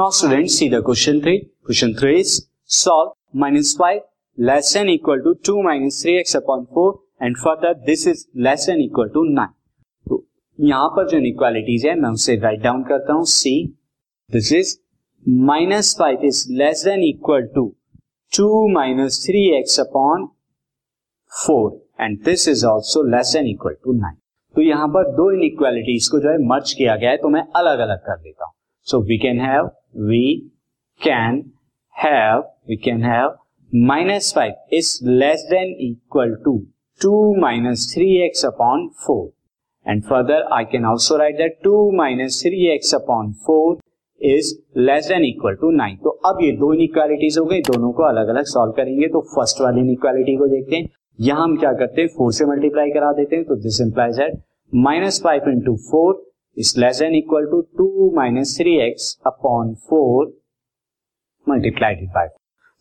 Now student see the question three question three is solve minus five less than equal to two minus three x upon four and further this is less than equal to nine तो यहाँ पर जो inequalities है, मैं उसे right down करता हूँ see this is minus five is less than equal to two minus three x upon four and this is also less than equal to nine तो यहाँ पर दो इनइक्वालिटीज को जो है मर्ज किया गया है तो मैं अलग अलग कर देता हूँ। So we can have we can have we can have minus five is less than equal to two minus three x upon four and further I can also write that two minus three x upon four is less than equal to nine तो अब ये दो inequalities हो गई दोनों को अलग अलग सॉल्व करेंगे तो फ़र्स्ट वाली इनइक्वालिटी को देखते हैं। यहाँ हम क्या करते हैं? फोर से मल्टीप्लाई करा देते हैं तो this implies that minus five into four is less than equal to two minus three x upon four multiplied by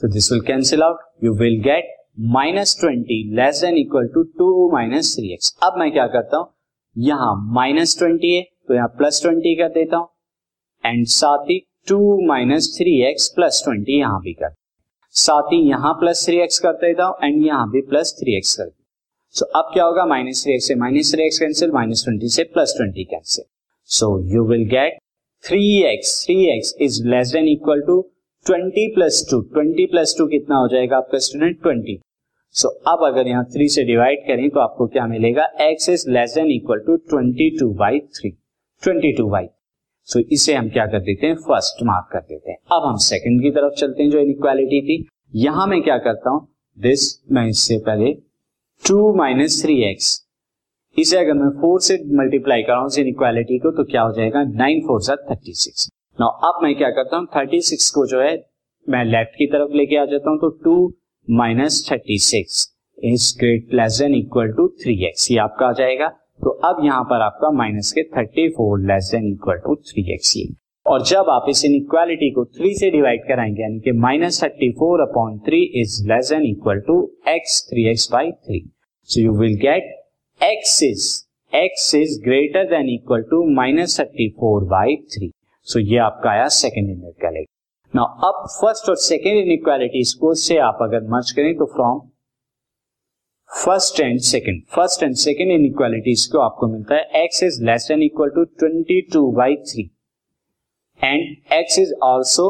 so this will cancel out you will get minus twenty less than equal to two minus three x अब मैं क्या करता हूँ? यहाँ minus twenty है तो यहाँ plus twenty कर देता हूँ। एंड साथ ही two minus three x plus twenty यहाँ भी कर साथ ही यहाँ प्लस थ्री एक्स कर देता हूँ एंड यहाँ भी प्लस थ्री एक्स कर सो so, अब क्या होगा? माइनस थ्री एक्स से minus three x cancel minus twenty से plus twenty cancel so you will get three x three x is less than equal to twenty plus two twenty plus two कितना हो जाएगा आपका student twenty so अब अगर यहाँ three से divide करें तो आपको क्या मिलेगा? X is less than equal to twenty two by three twenty two by so इसे हम क्या कर देते हैं? फ़र्स्ट मार्क कर देते हैं। अब हम सेकंड की तरफ़ चलते हैं जो इनइक्वालिटी थी। यहाँ मैं क्या करता हूँ? दिस मैं इससे पहले टू माइनस थ्री एक्स इसे अगर मैं फोर से मल्टीप्लाई कराऊं इस इनइक्वालिटी को तो क्या हो जाएगा? नाइन फोर सा थर्टी सिक्स। नाउ अब मैं क्या करता हूँ? थर्टी सिक्स को जो है, मैं लेफ़्ट की तरफ़ लेके आ जाता हूँ तो two minus thirty six is great less than equal to three x. ये आपका आ जाएगा। तो अब यहाँ पर आपका माइनस के thirty four less than equal to three x ये। और जब आप इस इनइक्वालिटी को थ्री से डिवाइड कराएँगे, यानी कि minus thirty four upon three is less than equal to x three x by three so you will get x is x is greater than equal to minus thirty four by three सो ये आपका आया second inequality now अब first और second inequality को से आप अगर merge करें तो from first and second first and second inequalities को आपको मिलता है x is less than equal to twenty two by three and x is also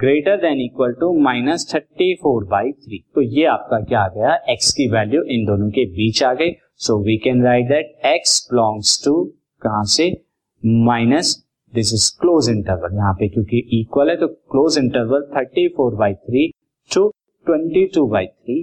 greater than equal to minus thirty four by three तो ये आपका क्या आ गया? X की वैल्यू इन दोनों के बीच आ गई। So we can write that x belongs to कहा से? Minus this is close interval यहाँ पे क्योंकि इक्वल है तो close interval thirty four by three to twenty two by three